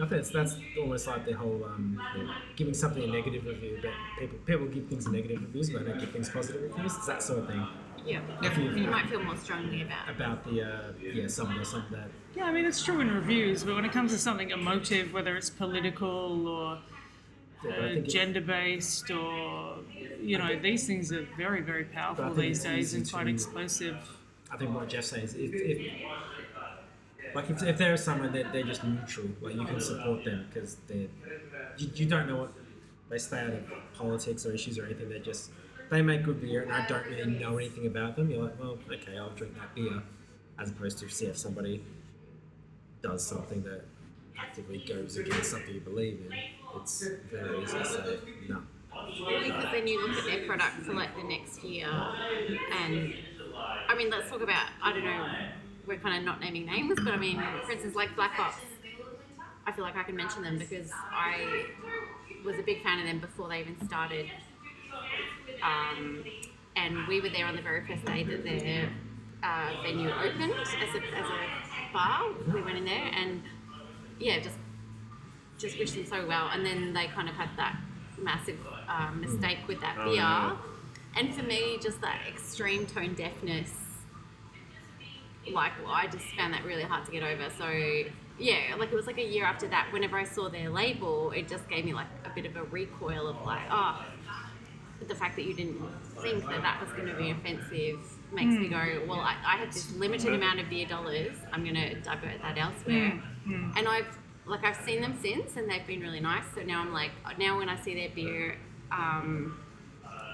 I think it's, that's almost like the whole um, you know, giving something a negative review, but people people give things negative reviews, but they don't give things positive reviews. It's that sort of thing Yeah. If you- you might feel more strongly about. about the uh, yeah someone or something that Yeah, I mean it's true in reviews, but when it comes to something emotive, whether it's political or yeah, uh, gender-based or you know these things are very very powerful these days and quite to- explosive. I think what Jeff says if, if like if, if there is someone that they're just neutral, like you can support them because they're you, you don't know what they stay out of politics or issues or anything. They just they make good beer, and I don't really know anything about them. You're like, well, okay, I'll drink that beer, as opposed to see if somebody does something that actively goes against something you believe in. It's very easy to say no. because then you look at their product for like the next year, and I mean, let's talk about I don't know, we're kind of not naming names, but I mean, for instance, like Black Ops, I feel like I can mention them because I was a big fan of them before they even started, um, and we were there on the very first day that their uh, venue opened as a, as a bar. We went in there and yeah, just just wished them so well. And then they kind of had that massive um, mistake with that Oh, beer. yeah. And for me, just that extreme tone deafness, like well, I just found that really hard to get over. So yeah, like it was like a year after that. Whenever I saw their label, it just gave me like a bit of a recoil of like, oh, the fact that you didn't think that that was going to be offensive makes me hmm. go, well, I, I have this limited amount of beer dollars. I'm going to divert that elsewhere. Hmm. Hmm. And I've like I've seen them since, and they've been really nice. So now I'm like, now when I see their beer um,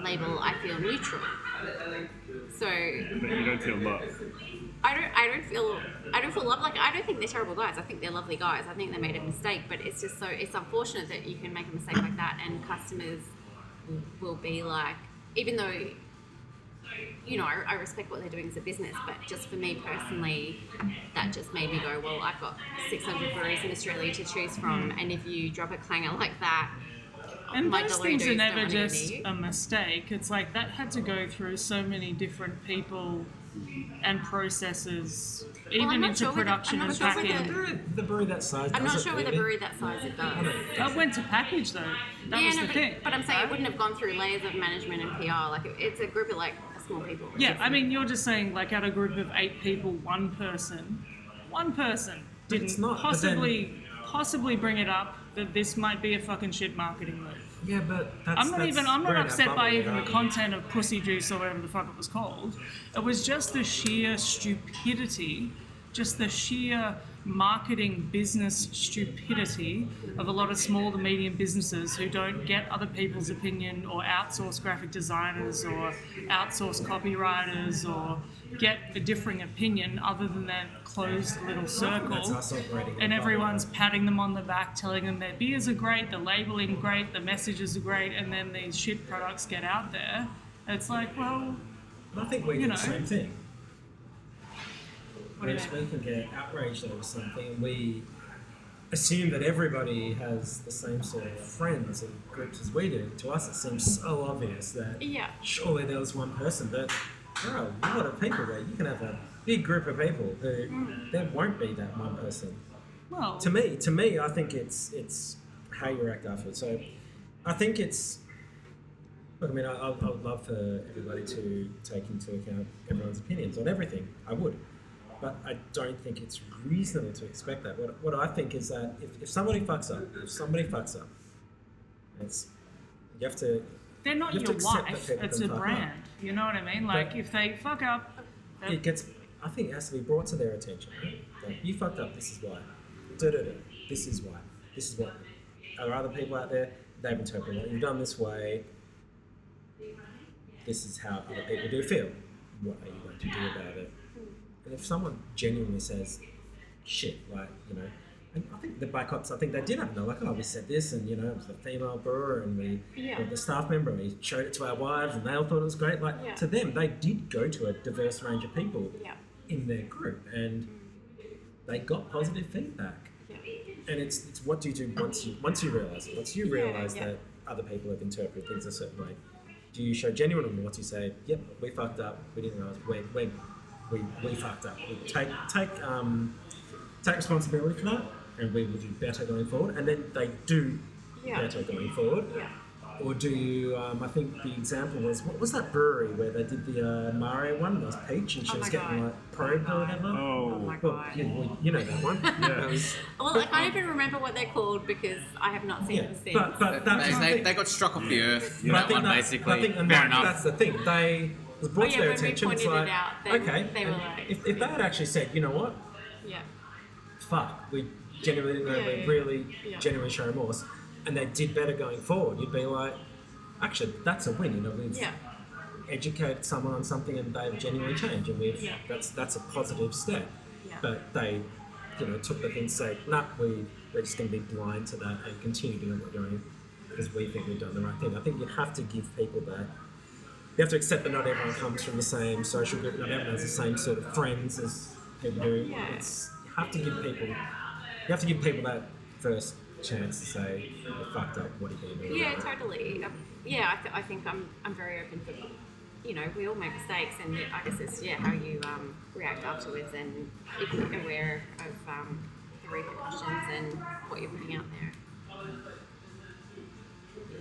label, I feel neutral. So But you don't feel love. I don't I don't feel I don't feel love like I don't think they're terrible guys. I think they're lovely guys. I think they made a mistake, but it's just so it's unfortunate that you can make a mistake like that and customers will be like even though you know, I, I respect what they're doing as a business, but just for me personally, that just made me go, well, I've got 600 breweries in Australia to choose from, hmm. and if you drop a clanger like that, And my those things are never just a mistake. It's like that had to go through so many different people and processes, even I'm into sure with the- production I'm and not sure with packing. the- brewery, the brewery that size. I'm not sure with a really. brewery that size it does. That went to package though. That yeah, was no, the but, thing. but I'm saying it wouldn't have gone through layers of management and PR. Like it- it's a group of like small people. Yeah, I mean, you're just saying like out of a group of eight people, one person, one person didn't not, possibly possibly bring it up that this might be a fucking shit marketing move. Yeah, but that's, I'm not even. I'm not upset by even the content of Pussy Juice or whatever the fuck it was called. It was just the sheer stupidity, just the sheer marketing business stupidity of a lot of small to medium businesses who don't get other people's opinion or outsource graphic designers or outsource copywriters or get a differing opinion other than that closed little circle That's us operating and everyone's patting them on the back, telling them their beers are great, the labeling great, the messages are great, and then these shit products get out there. It's like, well, I think we you know. the same thing. What do you Whereas mean? we can get outraged over something, and we assume that everybody has the same sort of friends and groups as we do. To us, it seems so obvious that Yeah. surely there was one person, but there are a lot of people there. You can have a big group of people who Mm. there won't be that one person. well, To me, to me, I think it's it's how you react afterwards. So, I think it's. Look, I mean, I, I I would love for everybody to take into account everyone's opinions on everything. I would, but I don't think it's reasonable to expect that. What, what I think is that if, if somebody fucks up, if somebody fucks up, it's you have to. they're not you your wife. It's a fuck up. brand. You know what I mean? Like, But- if they fuck up, It gets. I think it has to be brought to their attention. Like, you fucked up. This is why. Da da da. This is why. This is what. Are there other people out there? They've interpreted it. You've done this way. This is how other people do feel. What are you going to do about it? And if someone genuinely says, "Shit," like you know, and I think the Black Ops, I think they did have no like, oh, we said this, and you know, it was the female brewer, and we, Yeah. the staff member, and we showed it to our wives, and they all thought it was great. Like Yeah. to them, they did go to a diverse range of people Yeah. in their group, and they got positive feedback. And it's it's what do you do once you once you realize it? Once you realize that other people have interpreted things a certain way, do you show genuine remorse? You say, "Yep, we fucked up. We didn't realize. We're we're, we, we fucked up. We take take um, take responsibility for that, and we will do better going forward. And then they do Yeah. better going forward. Yeah. Or do you, um, I think the example was, what was that brewery where they did the uh, Mario one? There was Peach and she Oh was getting God. like probed or whatever. Oh Oh, my Well, god. you, well, you know that one. That was- Well, I can't even remember what they're called because I have not seen yeah, them since. but, but that's They, they, they got struck off the earth. But I That think one that's, basically. I think and Fair that- enough. that's the thing. They it was brought Oh, to their attention. It's pointed it out, okay, they were like- if, if they had actually said, you know what, yeah. fuck, we genuinely didn't know, Yeah, we yeah, really yeah. genuinely show remorse, and they did better going forward, you'd be like, actually, that's a win. You know, we've Yeah. educated someone on something and they've genuinely changed, and we've Yeah. that's that's a positive step. Yeah. But they, you know, took the thing, say, nah, we we're just going to be blind to that and continue doing what we're doing because we think we've done the right thing. I think you have to give people that. You have to accept that not everyone comes from the same social group, not everyone has the same sort of friends as people do. Yeah. It's you have to give people, you have to give people that first chance to say, you fucked up, what are you going to do? Yeah, totally. Um, yeah, I, th- I think I'm, I'm very open for, you know, we all make mistakes, and I guess it's yeah how you um, react afterwards, and if you're aware of um, the repercussions and what you're putting out there.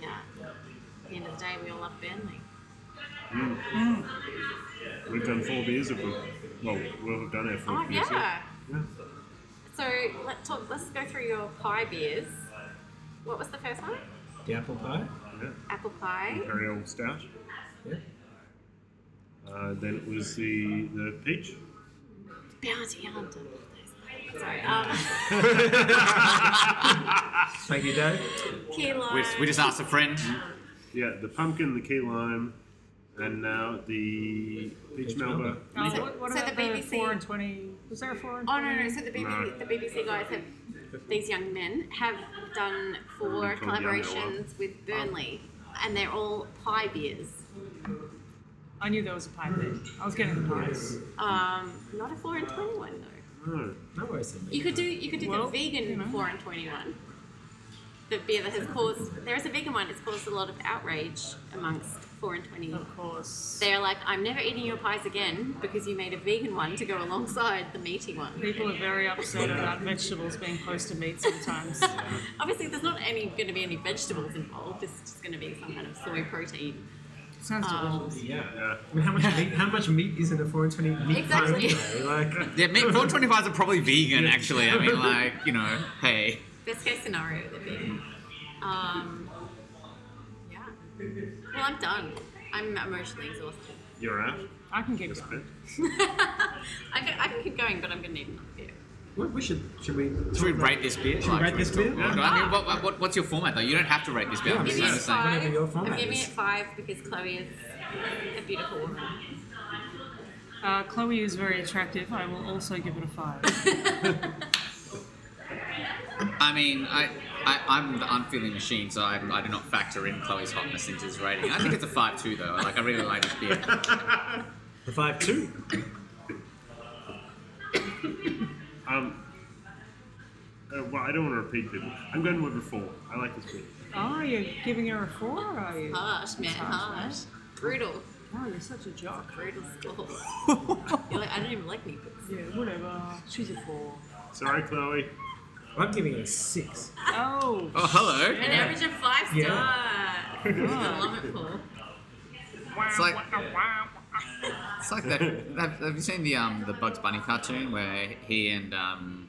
Yeah. At the end of the day, we all love Burnley. We've done four beers of them. Well, we'll have done our four Oh beers. yeah. Yeah. So let's talk. Let's go through your pie beers. What was the first one? The apple pie. yeah. Apple pie. Imperial Stout. Yeah. Uh, then it was the the peach. Bounty Hunter. Sorry. Um, Thank you, Dave. key lime. We, we just asked a friend. Yeah, the pumpkin, the key lime, and now the peach, Peach Melba. Melba. Oh, So- what what so about the the, BBC four and twenty? Was there a four and Oh twenty? no, no. So the BBC, No. the BBC guys have these young men have done four Called Young collaborations with Burnley, and they're all pie beers. I knew there was a pie there. I was getting the pies. Um, not a four and twenty one though. Oh, No worries. You could do you could do Well, the vegan you know. four and twenty one. The beer that has caused there is a vegan one. It's caused a lot of outrage amongst four and twenty. Of course. They're like, I'm never eating your pies again because you made a vegan one to go alongside the meaty one. People are very upset about vegetables being close to meat sometimes. Obviously, there's not any going to be any vegetables involved. It's just going to be some kind of soy protein. Sounds Um, delicious. Yeah. yeah. I mean, how much meat? How much meat is in a four and twenty meat Exactly. pie anyway? Like, Yeah, meat 425s are probably vegan, actually. I mean, like, you know, hey. Best case scenario, they're vegan. Um, yeah. Well, I'm done. I'm emotionally exhausted. You're out. I can keep Respect. going. I can, I can keep going, but I'm going to need another beer. we, we should. Should we? Should we rate this beer? Should we rate this beer? Well, I mean, what, what, what's your format, though? You don't have to rate this beer. Yeah, I'm I'm just giving it saying. five. whatever your I'm giving is. it five because Chloe is a beautiful woman. Uh, Chloe is very attractive. I will also give it a five. I mean, I, I, I'm the unfeeling machine, so I, I do not factor in Chloe's hotness into this rating. I think it's a 5-2, though. Like, I really like this beer. The five two. Um. Uh, well, I don't want to repeat people. I'm going with a four. I like this beer. oh, you're giving her a four? Are you? Harsh, man, harsh. Brutal. Oh, you're such a jock. Brutal score. You're like, I don't even like meatballs. Yeah, whatever. She's a four. Sorry, Chloe. I'm giving it a six. Oh, Oh, hello. An average of five stars. Yeah. I love it, Paul. It's like it's like that. Have, have you seen the um the Bugs Bunny cartoon where he and um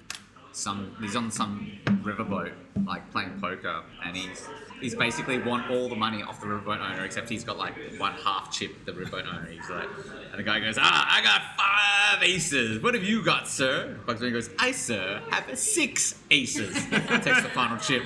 some he's on some riverboat like playing poker and he's he's basically won all the money off the riverboat owner except he's got like one half chip the riverboat owner. He's like and the guy goes ah I got five aces. What have you got, sir? Bugs Bunny goes I sir have six aces. Takes the final chip.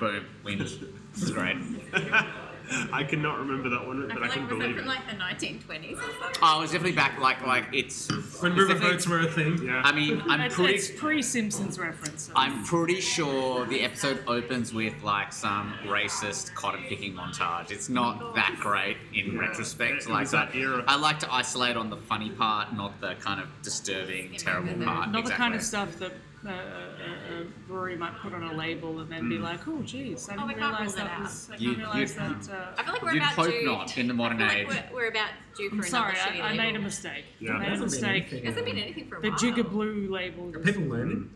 Boom wins. It's great. I cannot remember that one, I but feel I, like can was that believe from it. like the 1920s or something? Oh, it's definitely back like like it's When it's definitely- riverboats were a thing. Yeah. I mean, I'm it's, pretty. it's pre-Simpsons reference. I'm pretty sure the episode opens with like some racist cotton picking montage. It's not oh, that great in retrospect. It Like was that I- era. I like to isolate on the funny part, not the kind of disturbing, terrible part. Not the kind of stuff that a, a, a brewery might put on a label and then be like, "Oh, geez, I Oh, we didn't can't realize rule that that out. was. I You- didn't realize you- that." Uh, I feel like we're You'd about hope due. not in the modern I feel age. like we're, we're about due for I'm another sorry, shitty I, I made a mistake. Yeah. I made a Hasn't been mistake. anything. It hasn't been anything for a while. The while. Jigga Blue label. Are people learning?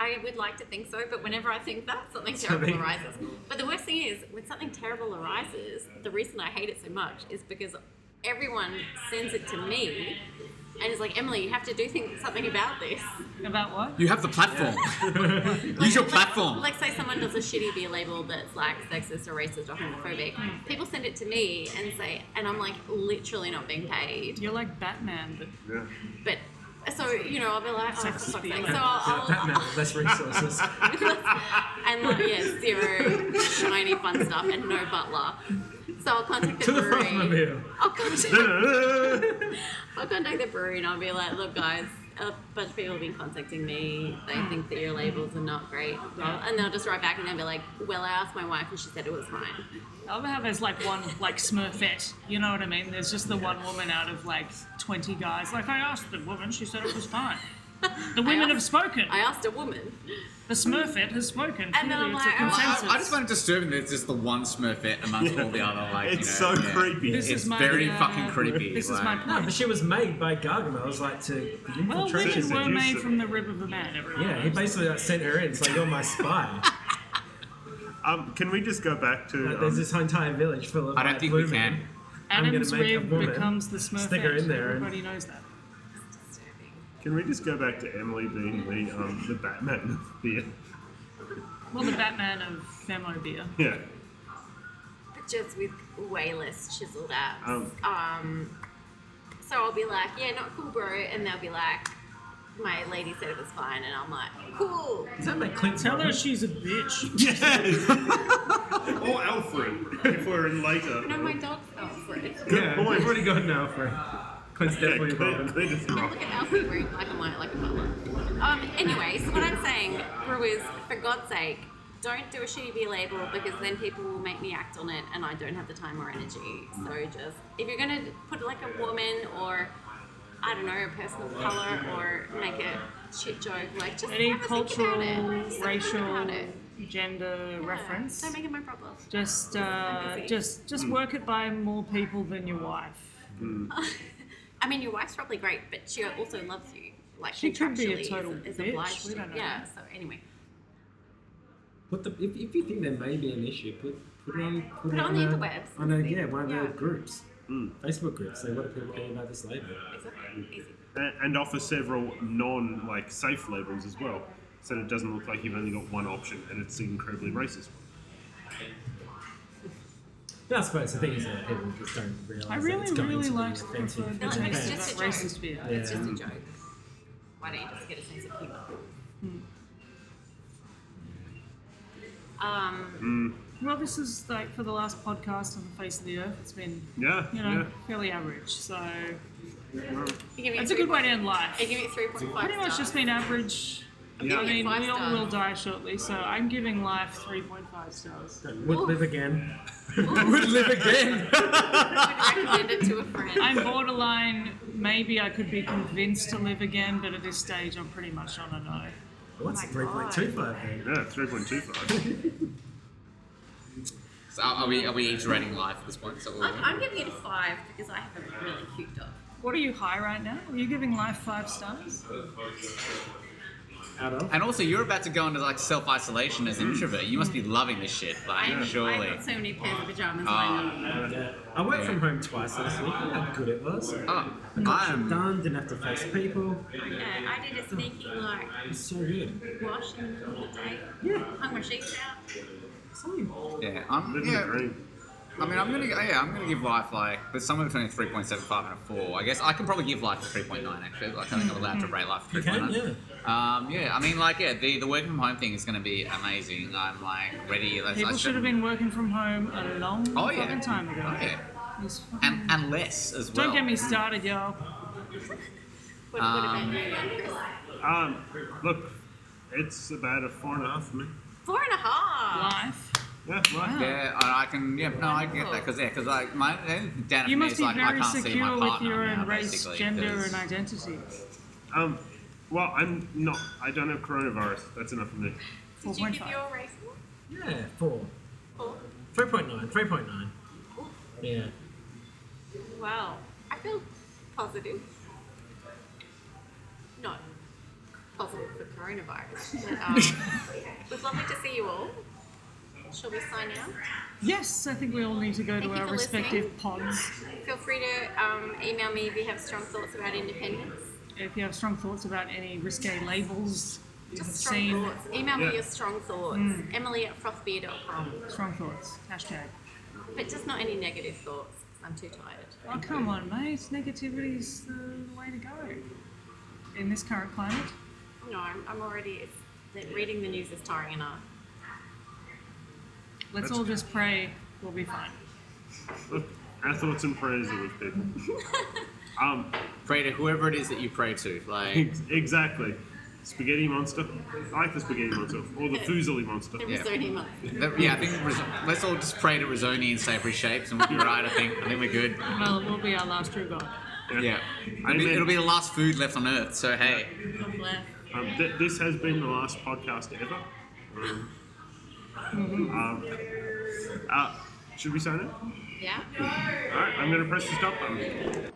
I would like to think so, but whenever I think that, something terrible they- arises. But the worst thing is, when something terrible arises, the reason I hate it so much is because everyone sends it to me and is like, Emily, you have to do thing, something about this. About what? You have the platform. Use your Like- platform. Like, say someone does a shitty beer label that's like sexist or racist or homophobic. People send it to me and say, and I'm like literally not being paid. You're like Batman, but Yeah. But so you know, I'll be like, oh, for Sexist fuck's beer sake. label. So I'll, Yeah, Batman, I'll, less resources. and like, yeah, zero shiny fun stuff and no butler. So I'll contact the to the brewery. Frothmobile. I'll contact, I'll contact the brewery and I'll be like, look, guys, a bunch of people have been contacting me. They think that your labels are not great. Well, and they'll just write back and they'll be like, well, I asked my wife and she said it was fine. I love how there's like one like Smurfette. You know what I mean? There's just the one woman out of like 20 guys. Like I asked the woman, she said it was fine. The women asked- have spoken. I asked a woman. The Smurfette has spoken. And then Clearly, I'm it's a like, oh, I, consensus. I just find it disturbing that it's just the one Smurfette amongst all the other like. It's you know, so yeah. creepy. This It's is my, very uh, fucking creepy. This is like- my No, point. but she was made by Gargamel, It was like to the Well, infiltration. women were made Seducer. from the rib of a man. Everyone yeah, he knows. basically like, sent her in. It's like you're my spy. Um, can we just go back to? Like, there's Um, this entire village full of. I don't like, think blue we men. can. I'm gonna Adam's make a rib woman, becomes the Smurfette. stick her in there and- Everybody knows that. Can we just go back to Emily being the um, the Batman of beer? Well, the Batman of Femo beer. Yeah. but just with way less chiseled abs. Um. Um, so I'll be like, yeah, not cool, bro, and they'll be like, my lady said it was fine, and I'm like, cool. Does that make Clint Tell her she's a bitch. Yes. or Alfred, if we're in later. No, my dog's Alfred. Yeah, point. we've already got an Alfred. Clint's definitely a Clint, Robin. Clint is Yeah, wrong. look at Alfie wearing black and white like a butler. Um, anyway, so what I'm saying, brewers, for God's sake, don't do a shitty beer label because then people will make me act on it and I don't have the time or energy. So just, if you're gonna put like a woman or, I don't know, a person of color or make a shit joke, like just Any have think cultural, about it. Just have think racial, about it. gender Yeah, reference. Don't make it my problem. Just, uh, busy. just, just work it by more people than your wife. I mean, your wife's probably great, but she also loves you. Like She could be a total is, is bitch, we don't know. Yeah. So anyway, Put the, if, if you think there may be an issue, put, put it on put, Put it on the a- interwebs On a, yeah, one of Yeah. the groups, Mm. Facebook groups. Say what do people think about this label? exactly. Easy. And, and offer several non like safe labels as well, so that it doesn't look like you've only got one option and it's incredibly racist. No, I suppose the thing is that people just don't realise I that really, it's going really to be liked the, offensive. the It's taste just a joke. racist beer. Yeah. It's just a joke. Why don't you just get a sense of humor? Um, Mm. Well, this is like for the last podcast on the face of the earth. It's been, Yeah, you know, yeah. fairly average. So you give it's a good way to end life. I give it three point five. Pretty much just been average. Yeah. I mean, Five we all stars. will die shortly, so I'm giving life 3.5 stars. Would Ooh. live again. Would live again. I would recommend it to a friend. I'm borderline. Maybe I could be convinced to live again, but at this stage, I'm pretty much on a no. What's oh my three point two five then? Yeah, three point two five. So are are we are we each rating life at this point? So I'm, I'm giving it a five because I have a really cute dog. What are you high right now? Are you giving life five stars? Out of. and also, you're about to go into like self isolation as an introvert. You must be loving this shit, like I, surely. I've got so many pairs of pajamas Ah. lined up. I worked from home twice last week. Look how good it was. Oh, Got shit I'm. done. Didn't have to face people. Yeah, I did a sneaky like It's so good. wash in the middle of the day. Yeah. Hung my sheets out. Same. Yeah, I'm. Living Yeah, dream. I mean, I'm gonna. Yeah, I'm gonna give life like, but somewhere between a 3.75 and a four. I guess I can probably give life a 3.9 actually. Like I think I'm allowed to rate life a You 3.9. yeah. Um, yeah, I mean, like, yeah, the, the working from home thing is going to be amazing. I'm like ready. Let's, People I should have been working from home a long Oh yeah, fucking time ago. Oh, yeah. These fucking- and and less as well. Don't get me started, y'all. What, what Um, you, Um, look, it's about a four and a half for me. Four and a half. Life. Yeah, right. Yeah, I I can. Yeah, no, I get that because yeah, because like my down You must be like I very can't see my secure with partner your now, own race, basically, gender, 'cause- and identity. Um, Well, I'm not. I don't have coronavirus. That's enough for me. Did you give 4.5. your race? Yeah, four. Four. 3.9, 3.9. Yeah. Wow. I feel positive. Not positive for coronavirus. But, um, it was lovely to see you all. Shall we sign out? Yes, I think we all need to go Thank to you our for respective listening. pods. Feel free to um, email me if you have strong thoughts about independence. If you have strong thoughts about any risque labels you have Just strong seen, thoughts. Email Yeah. me your strong thoughts. Emily at frothbeer.com. strong thoughts. Hashtag. But just not any negative thoughts. 'cause I'm too tired. Oh, come on, mate. Negativity's the way to go in this current climate. No, I'm, I'm already. It's, that reading the news is tiring enough. Let's That's- all just pray we'll be fine. Our thoughts and prayers are with people. um, Pray to whoever it is that you pray to. Like, exactly. Spaghetti monster. I like the spaghetti monster or the Fusilli monster. The Yeah. Risoni month. that- yeah, I think ris- let's all just pray to Risoni in savory shapes, and we'll be right. I think. I think we're good. Well, it will be our last true God. Yeah, it'll be, it'll be the last food left on Earth. So hey, God bless. Um, th- this has been the last podcast ever. Um, um, uh, should we sign it? Yeah? All right, I'm going to press the stop button.